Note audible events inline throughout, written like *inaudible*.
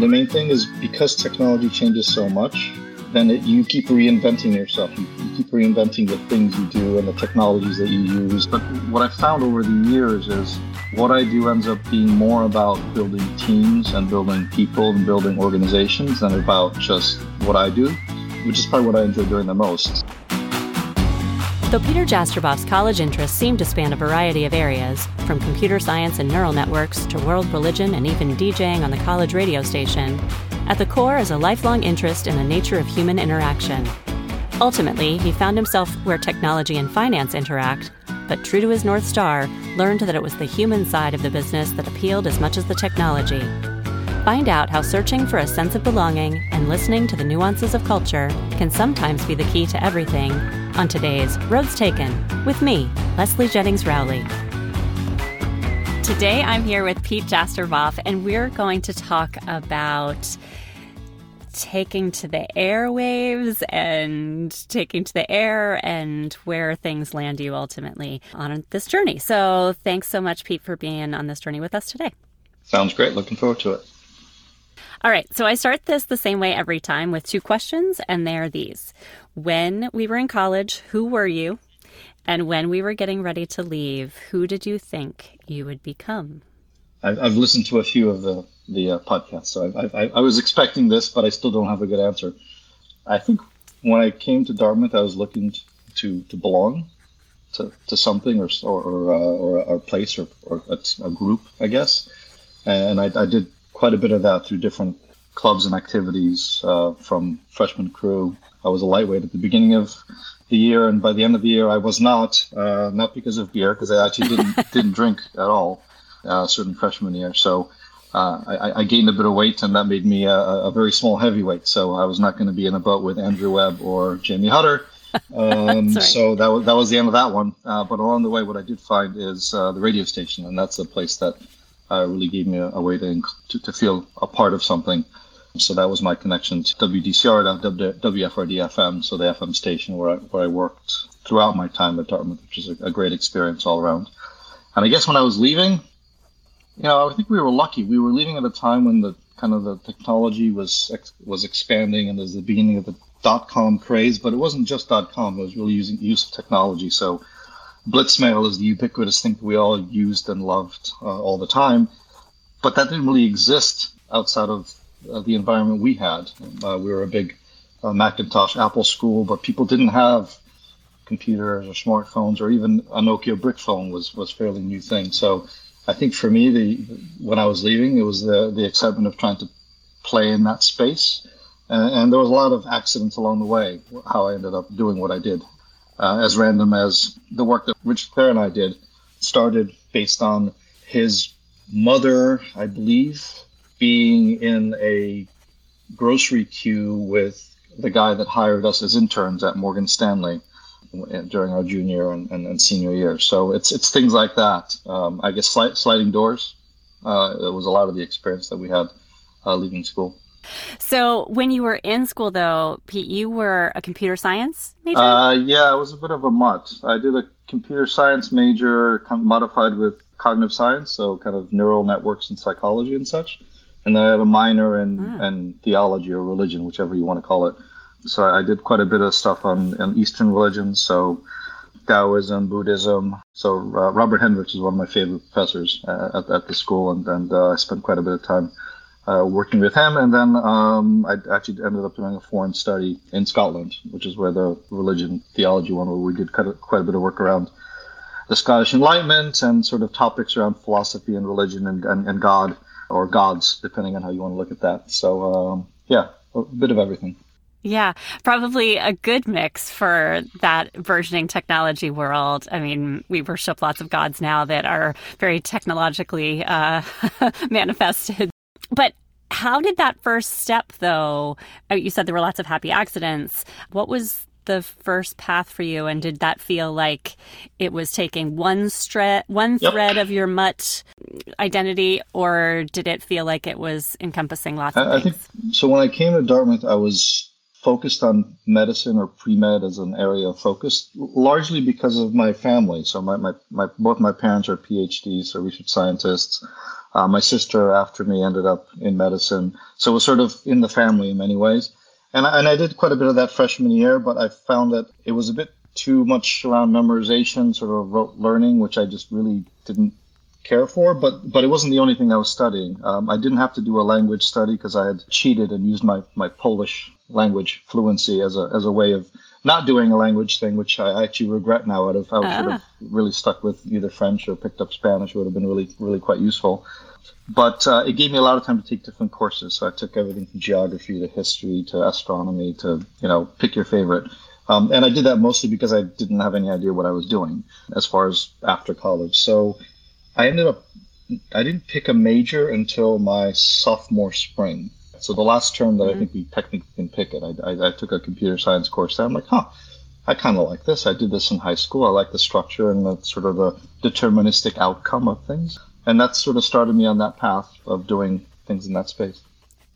The main thing is because technology changes so much, then it, you keep reinventing yourself. You, you, keep reinventing the things you do and the technologies that you use. But what I've found over the years is what I do ends up being more about building teams and building people and building organizations than about just what I do, which is probably what I enjoy doing the most. Though Peter Jastreboff's college interests seem to span a variety of areas, from computer science and neural networks to world religion and even DJing on the college radio station, at the core is a lifelong interest in the nature of human interaction. Ultimately, he found himself where technology and finance interact, but true to his North Star, learned that it was the human side of the business that appealed as much as the technology. Find out how searching for a sense of belonging and listening to the nuances of culture can sometimes be the key to everything on today's Roads Taken with me, Leslie Jennings Rowley. Today I'm here with Pete Jastreboff, and we're going to talk about taking to the airwaves and taking to the air and where things land you ultimately on this journey. So, thanks so much, Pete, for being on this journey with us today. Sounds great. Looking forward to it. All right, so I start this the same way every time with two questions, and they are these When we were in college, who were you? And when we were getting ready to leave, who did you think you would become? I've, listened to a few of the, the uh, podcasts, so I, I, I was expecting this, but I still don't have a good answer. I think when I came to Dartmouth, I was looking to, to belong to, to something or, or, or, uh, or a place or, or a, a, group, I guess. And I, I did quite a bit of that through different clubs and activities uh, from freshman crew. I was a lightweight at the beginning of the year, and by the end of the year, I was not. Uh, not because of beer, because I actually didn't *laughs* didn't drink at all, uh, certainly freshman year. So uh, I, I, gained a bit of weight, and that made me a, a very small heavyweight. So I was not going to be in a boat with Andrew Webb or Jamie Hutter. *laughs* Um, right. So that was that was the end of that one. Uh, but along the way, what I did find is uh, the radio station, and that's a place that uh, really gave me a, a way to, to, to feel a part of something. So that was my connection to WDCR, WFRD FM, so the FM station where I, where I worked throughout my time at Dartmouth, which is a, a great experience all around. And I guess when I was leaving, you know, I think we were lucky. We were leaving at a time when the kind of the technology was was expanding and there's the beginning of the dot com craze, but it wasn't just dot com. It was really using use of technology. So Blitzmail is the ubiquitous thing that we all used and loved uh, all the time, but that didn't really exist outside of uh, the environment we had. Uh, we were a big uh, Macintosh Apple school, but people didn't have computers or smartphones or even a Nokia brick phone was was fairly new thing. So I think for me, the when I was leaving, it was the the excitement of trying to play in that space. And, and there was a lot of accidents along the way, how I ended up doing what I did uh, as random as the work that Richard Clare and I did started based on his mother, I believe, being in a grocery queue with the guy that hired us as interns at Morgan Stanley during our junior and, and, and senior year. So it's it's things like that. Um, I guess sliding doors. Uh, it was a lot of the experience that we had uh, leaving school. So when you were in school, though, Pete, you were a computer science major. Uh, yeah, I was a bit of a mutt. I did a computer science major, kind of modified with cognitive science, so kind of neural networks and psychology and such. And I had a minor in, ah. in theology or religion, whichever you want to call it. So I did quite a bit of stuff on, on Eastern religions, so Taoism, Buddhism. So uh, Robert Henricks is one of my favorite professors uh, at, at the school, and, and uh, I spent quite a bit of time uh, working with him. And then um, I actually ended up doing a foreign study in Scotland, which is where the religion theology one, where we did quite a, quite a bit of work around the Scottish Enlightenment and sort of topics around philosophy and religion and, and, and God or gods, depending on how you want to look at that. So, um, yeah, a bit of everything. Yeah, probably a good mix for that versioning technology world. I mean, we worship lots of gods now that are very technologically uh, *laughs* manifested. But how did that first step, though? Uh, you said there were lots of happy accidents. What was the first path for you, and did that feel like it was taking one stre- one yep. thread of your mutt identity, or did it feel like it was encompassing lots of I, things? I think so. When I came to Dartmouth, I was focused on medicine or pre med as an area of focus, largely because of my family. So my, my, my both my parents are PhDs, so research scientists. Uh, my sister after me ended up in medicine. So it was sort of in the family in many ways. And I, and I did quite a bit of that freshman year, but I found that it was a bit too much around memorization, sort of rote learning, which I just really didn't care for. But but it wasn't the only thing I was studying. Um, I didn't have to do a language study because I had cheated and used my, my Polish language fluency as a as a way of not doing a language thing, which I actually regret now. I'd have, I should have ah. really stuck with either French or picked up Spanish. It would have been really, really quite useful. But uh, it gave me a lot of time to take different courses. So I took everything from geography to history to astronomy to, you know, pick your favorite. Um, and I did that mostly because I didn't have any idea what I was doing as far as after college. So I ended up, I didn't pick a major until my sophomore spring. So the last term that mm-hmm. I think we technically can pick it, I, I, I took a computer science course there. I'm like, huh, I kind of like this. I did this in high school. I like the structure and the sort of the deterministic outcome of things. And that sort of started me on that path of doing things in that space.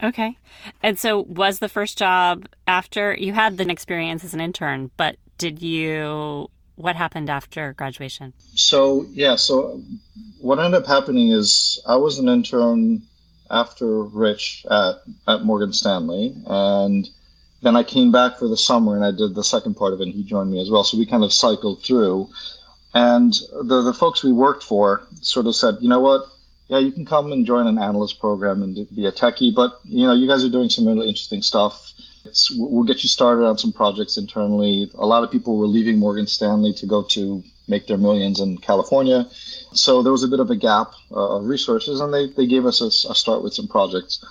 Okay. And so was the first job after you had the experience as an intern, but did you what happened after graduation? So, yeah, so what ended up happening is I was an intern after Rich at, at Morgan Stanley and then I came back for the summer and I did the second part of it and he joined me as well. So we kind of cycled through and the the folks we worked for sort of said, you know what, yeah, you can come and join an analyst program and be a techie, but you know, you guys are doing some really interesting stuff. It's, we'll get you started on some projects internally. A lot of people were leaving Morgan Stanley to go to make their millions in California. So there was a bit of a gap uh, of resources, and they, they gave us a, a start with some projects.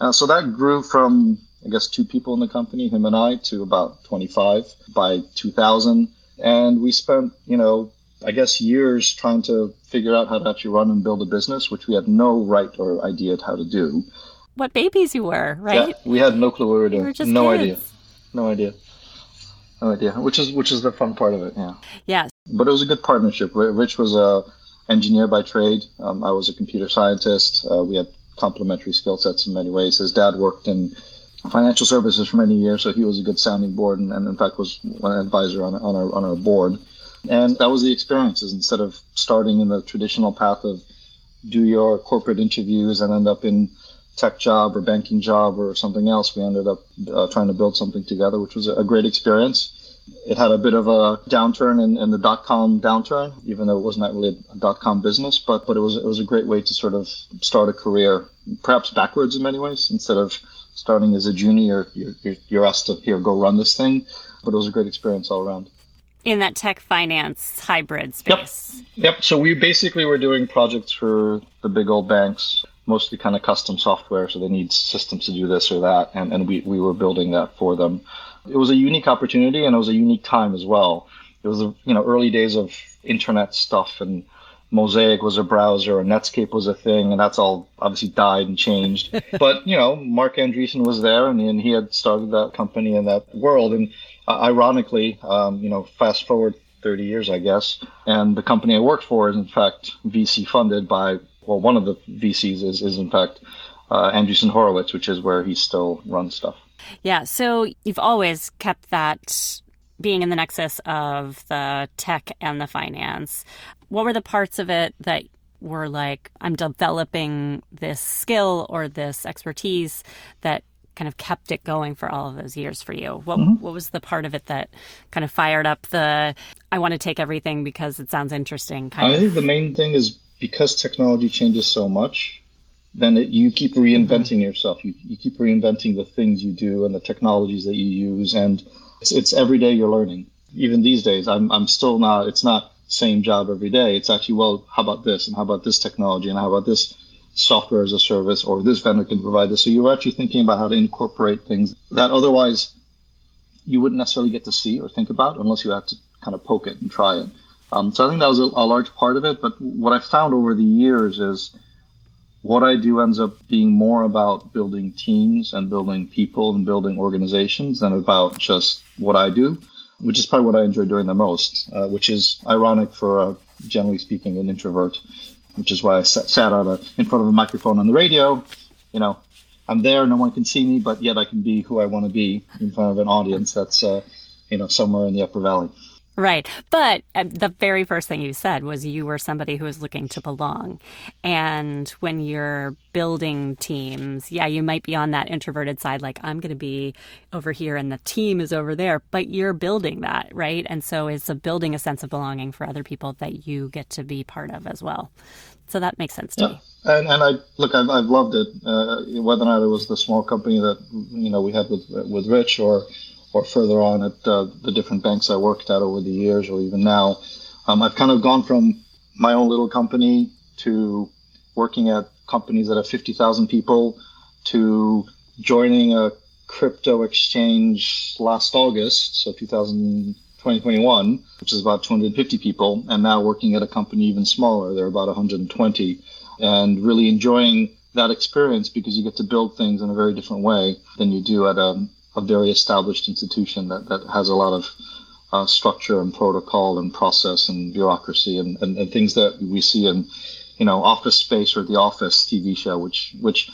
Uh, so that grew from, I guess, two people in the company, him and I, to about 25 by 2000. And we spent, you know, I guess, years trying to figure out how to actually run and build a business, which we had no right or idea how to do. What babies you were, right? Yeah, we had no clue what we were doing. Were no kids. idea. No idea. No idea. Which is which is the fun part of it. Yeah. Yes. But it was a good partnership. Rich was a engineer by trade. Um, I was a computer scientist. Uh, we had complementary skill sets in many ways. His dad worked in financial services for many years, so he was a good sounding board, and, and in fact was an advisor on, on our on our board. And that was the experiences. Instead of starting in the traditional path of do your corporate interviews and end up in tech job or banking job or something else, we ended up uh, trying to build something together, which was a great experience. It had a bit of a downturn in, in the dot com downturn, even though it was not really a dot com business, but, but it was, it was a great way to sort of start a career, perhaps backwards in many ways, instead of starting as a junior, you're, you're, you're asked to here, go run this thing. But it was a great experience all around in that tech finance hybrid space. Yep. Yep. So we basically were doing projects for the big old banks, mostly kind of custom software. So they need systems to do this or that. And, and we, we were building that for them. It was a unique opportunity and it was a unique time as well. It was the you know early days of internet stuff and Mosaic was a browser and Netscape was a thing, and that's all obviously died and changed. *laughs* but you know, Marc Andreessen was there, and, and, he had started that company in that world. And uh, ironically, um, you know, fast forward 30 years, I guess, and the company I work for is in fact VC funded by well, one of the VCs is is in fact uh, Andreessen Horowitz, which is where he still runs stuff. Yeah, so you've always kept that being in the nexus of the tech and the finance. What were the parts of it that were like, I'm developing this skill or this expertise that kind of kept it going for all of those years for you? What mm-hmm. what was the part of it that kind of fired up the I want to take everything because it sounds interesting kind I of? think the main thing is because technology changes so much, then it, you keep reinventing mm-hmm. yourself. You, you keep reinventing the things you do and the technologies that you use and it's, it's every day you're learning. Even these days, I'm, I'm still not, it's not same job every day. It's actually, well, how about this? And how about this technology? And how about this software as a service? Or this vendor can provide this. So you're actually thinking about how to incorporate things that otherwise you wouldn't necessarily get to see or think about unless you had to kind of poke it and try it. Um, so I think that was a, a large part of it. But what I found over the years is what I do ends up being more about building teams and building people and building organizations than about just what I do, which is probably what I enjoy doing the most, uh, which is ironic for, uh, generally speaking, an introvert, which is why I sat, sat a, in front of a microphone on the radio. You know, I'm there, no one can see me, but yet I can be who I want to be in front of an audience that's, uh, you know, somewhere in the Upper Valley. Right. But uh, the very first thing you said was you were somebody who was looking to belong. And when you're building teams, yeah, you might be on that introverted side, like I'm going to be over here and the team is over there, but you're building that, right? And so it's a building a sense of belonging for other people that you get to be part of as well. So that makes sense to yeah. me. And, and I look, I've, I've loved it. Uh, whether or not it was the small company that you know we had with with Rich, or or further on at uh, the different banks I worked at over the years, or even now, um, I've kind of gone from my own little company to working at companies that have 50,000 people to joining a crypto exchange last August, so 2000, 2021, which is about 250 people, and now working at a company even smaller. They're about 120, and really enjoying that experience because you get to build things in a very different way than you do at a a very established institution that, that has a lot of uh, structure and protocol and process and bureaucracy and, and, and, things that we see in, you know, Office Space or The Office TV show, which which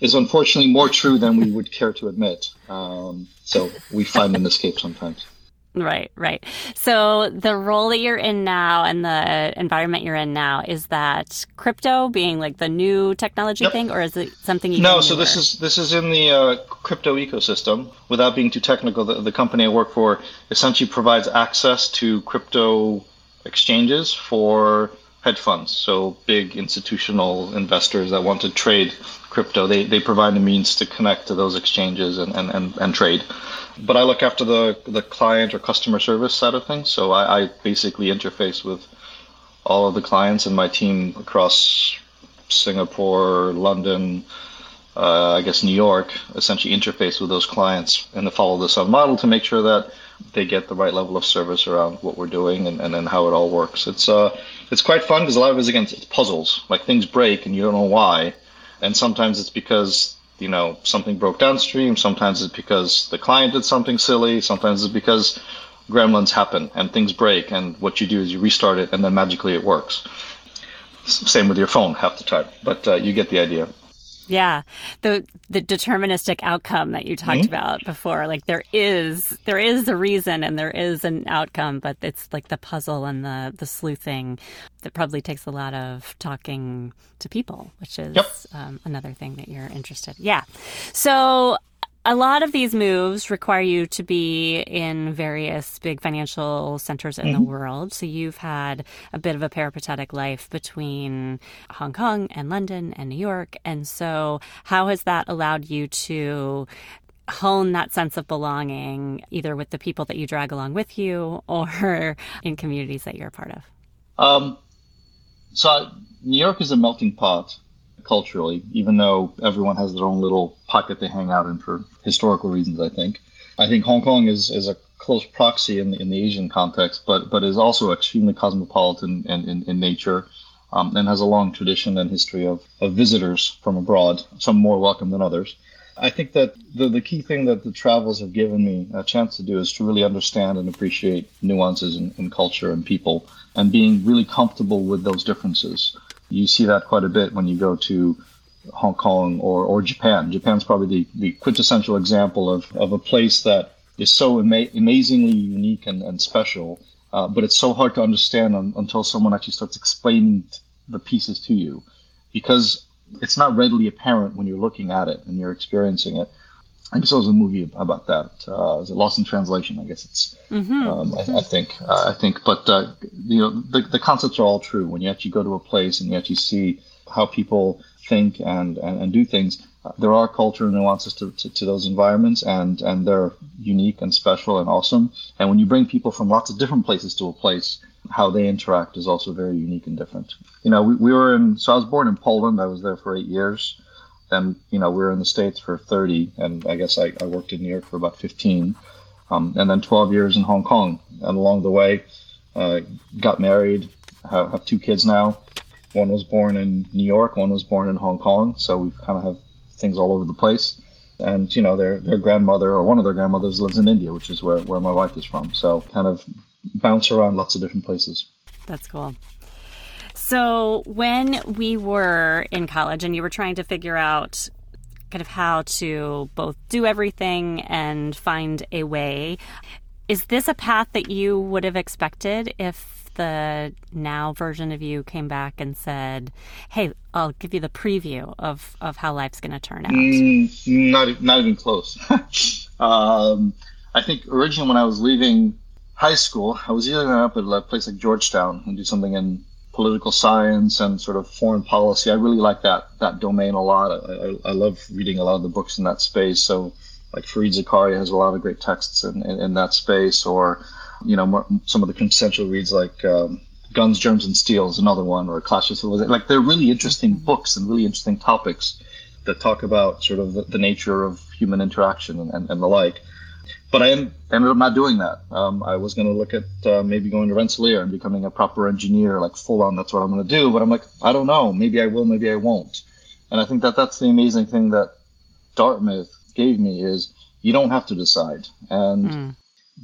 is unfortunately more true than we would care to admit. Um, so we find an escape sometimes. Right, right. So the role that you're in now and the environment you're in now is that crypto being like the new technology yep. thing, or is it something you? No, so this is this is in the uh, crypto ecosystem. Without being too technical, the, the company I work for essentially provides access to crypto exchanges for hedge funds. So big institutional investors that want to trade crypto, they, they provide a means to connect to those exchanges and, and, and, and trade but I look after the the client or customer service side of things. So I, I basically interface with all of the clients and my team across Singapore, London, uh, I guess New York, essentially interface with those clients and the follow the sun model to make sure that they get the right level of service around what we're doing and, and then how it all works. It's uh it's quite fun because a lot of it is against it's puzzles. Like things break and you don't know why, and sometimes it's because you know something broke downstream. Sometimes it's because the client did something silly. Sometimes it's because gremlins happen and things break. And what you do is you restart it, and then magically it works. Same with your phone half the time, but uh, you get the idea. Yeah. The the deterministic outcome that you talked mm-hmm. about before. Like there is there is a reason and there is an outcome, but it's like the puzzle and the the sleuthing that probably takes a lot of talking to people, which is yep. um, another thing that you're interested. Yeah. So a lot of these moves require you to be in various big financial centers in mm-hmm. the world. So you've had a bit of a peripatetic life between Hong Kong and London and New York. And so, how has that allowed you to hone that sense of belonging, either with the people that you drag along with you *laughs* or in communities that you're a part of? Um, so, New York is a melting pot culturally, even though everyone has their own little pocket they hang out in for historical reasons. I think. I think Hong Kong is, is a close proxy in the, in the Asian context, but but is also extremely cosmopolitan in, in, in nature, um, and has a long tradition and history of, of visitors from abroad, some more welcome than others. I think that the, the key thing that the travels have given me a chance to do is to really understand and appreciate nuances in, in culture and people and being really comfortable with those differences. You see that quite a bit when you go to Hong Kong or, or Japan. Japan's probably the, the quintessential example of, of a place that is so ama- amazingly unique and, and special, uh, but it's so hard to understand un- until someone actually starts explaining the pieces to you because it's not readily apparent when you're looking at it and you're experiencing it. I there was a movie about that. Uh, is it Lost in Translation? I guess it's. Mm-hmm. Um, I, I, think. Uh, I think, but uh, you know, the the concepts are all true. When you actually go to a place and you actually see how people think and and, and do things, uh, there are cultural nuances to, to, to, those environments, and and they're unique and special and awesome. And when you bring people from lots of different places to a place, how they interact is also very unique and different. You know, we, we were in. So I was born in Poland. I was there for eight years and you know we were in the states for 30 and i guess i, I worked in new york for about 15 um, and then 12 years in hong kong. And along the way uh, got married have, have, two kids now. One was born in new york one was born in hong kong. So we kind of have things all over the place. And you know their their grandmother or one of their grandmothers lives in india which is where, where my wife is from. So kind of bounce around lots of different places. That's cool so, when we were in college and you were trying to figure out kind of how to both do everything and find a way, is this a path that you would have expected if the now version of you came back and said, "Hey, I'll give you the preview of of how life's going to turn out"? Mm, not not even close. *laughs* um, I think originally when I was leaving high school, I was either going up at a place like Georgetown and do something in political science and sort of foreign policy. I really like that that domain a lot. I, I, I love reading a lot of the books in that space. So like Fareed Zakaria has a lot of great texts in, in, in that space, or you know more, some of the quintessential reads like um, Guns, Germs, and Steel is another one, or Clash of Civilization. Like they're really interesting mm-hmm. books and really interesting topics that talk about sort of the, the nature of human interaction and, and, and the like. But I ended up not doing that. Um, I was going to look at uh, maybe going to Rensselaer and becoming a proper engineer, like full on. That's what I'm going to do. But I'm like, I don't know. Maybe I will. Maybe I won't. And I think that that's the amazing thing that Dartmouth gave me is you don't have to decide. And mm.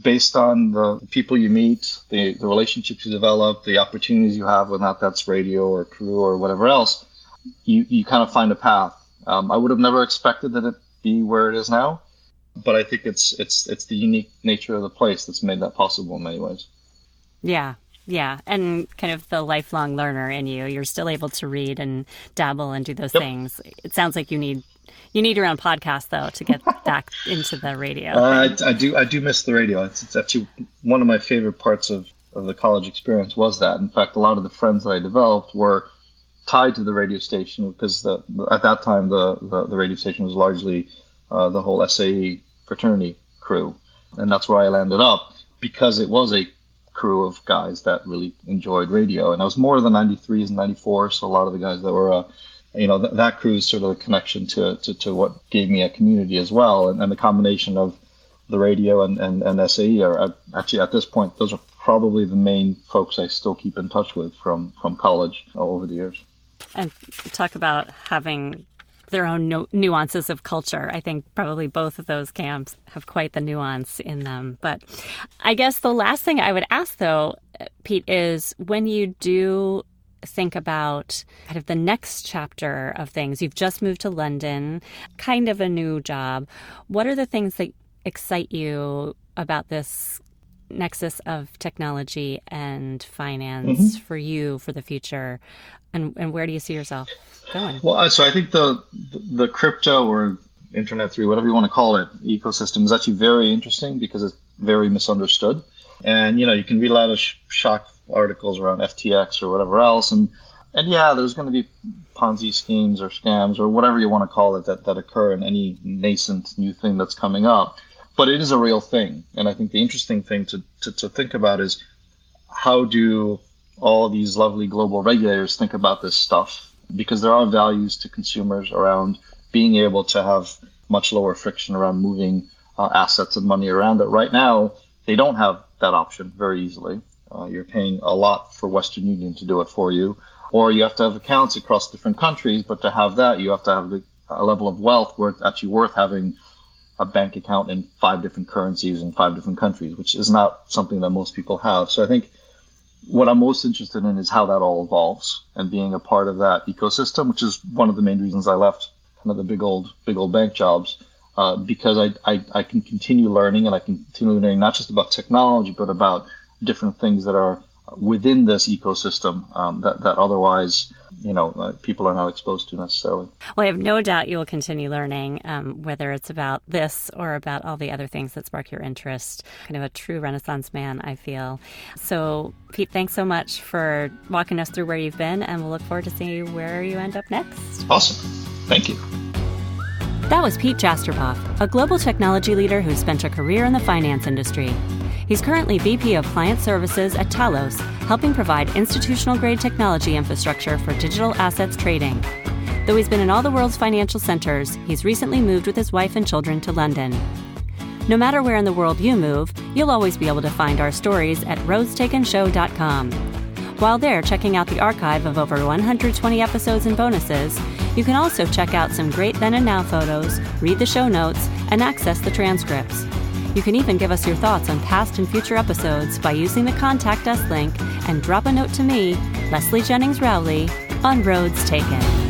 based on the people you meet, the, the relationships you develop, the opportunities you have, whether not that's radio or crew or whatever else, you, you kind of find a path. Um, I would have never expected that it be where it is now, but I think it's it's it's the unique nature of the place that's made that possible in many ways. Yeah, yeah, and kind of the lifelong learner in you. You're still able to read and dabble and do those yep. things. It sounds like you need you need your own podcast though to get *laughs* back into the radio. Uh, I, I, do. I do miss the radio. It's, it's, actually one of my favorite parts of, of the college experience was that. In fact, a lot of the friends that I developed were tied to the radio station because the, at that time the, the, the radio station was largely uh, the whole SAE fraternity crew, and that's where I landed up because it was a crew of guys that really enjoyed radio, and I was more than 93s and 94s, so a lot of the guys that were uh, you know, th- that crew is sort of a connection to, to, to what gave me a community as well. And, and the combination of the radio and, and, and SAE are at, actually at this point, those are probably the main folks I still keep in touch with from, from college over the years. And talk about having their own nu- nuances of culture. I think probably both of those camps have quite the nuance in them. But I guess the last thing I would ask, though, uh, Pete, is when you do think about kind of the next chapter of things. You've just moved to London, kind of a new job. What are the things that excite you about this nexus of technology and finance mm-hmm. for you for the future? And, and where do you see yourself going? Well, so I think the the crypto or Internet 3, whatever you want to call it, ecosystem is actually very interesting because it's very misunderstood. And, you know, you can read a lot of sh- shock articles around FTX or whatever else. And and yeah, there's going to be Ponzi schemes or scams or whatever you want to call it that, that occur in any nascent new thing that's coming up. But it is a real thing. And I think the interesting thing to, to, to think about is how do all these lovely global regulators think about this stuff? Because there are values to consumers around being able to have much lower friction around moving uh, assets and money around that right now they don't have that option very easily. Uh, you're paying a lot for Western Union to do it for you, or you have to have accounts across different countries. But to have that, you have to have a level of wealth where it's actually worth having a bank account in five different currencies in five different countries, which is not something that most people have. So I think what I'm most interested in is how that all evolves and being a part of that ecosystem, which is one of the main reasons I left kind of the big old big old bank jobs. Uh, because I, I, I can continue learning and I can continue learning not just about technology, but about different things that are within this ecosystem um, that, that otherwise you know uh, people are not exposed to necessarily. Well i have no doubt you will continue learning um, whether it's about this or about all the other things that spark your interest. Kind of a true renaissance man i feel. So pete thanks so much for walking us through where you've been and we'll look forward to seeing where you end up next. Awesome. Thank you. That was Pete Jastreboff, a global technology leader who spent a career in the finance industry. He's currently VP of Client Services at Talos, helping provide institutional grade technology infrastructure for digital assets trading. Though he's been in all the world's financial centers, he's recently moved with his wife and children to London. No matter where in the world you move, you'll always be able to find our stories at roadstakenshow.com. While there checking out the archive of over 120 episodes and bonuses, you can also check out some great then and now photos, read the show notes, and access the transcripts. You can even give us your thoughts on past and future episodes by using the Contact Us link and drop a note to me, Leslie Jennings Rowley, on Roads Taken.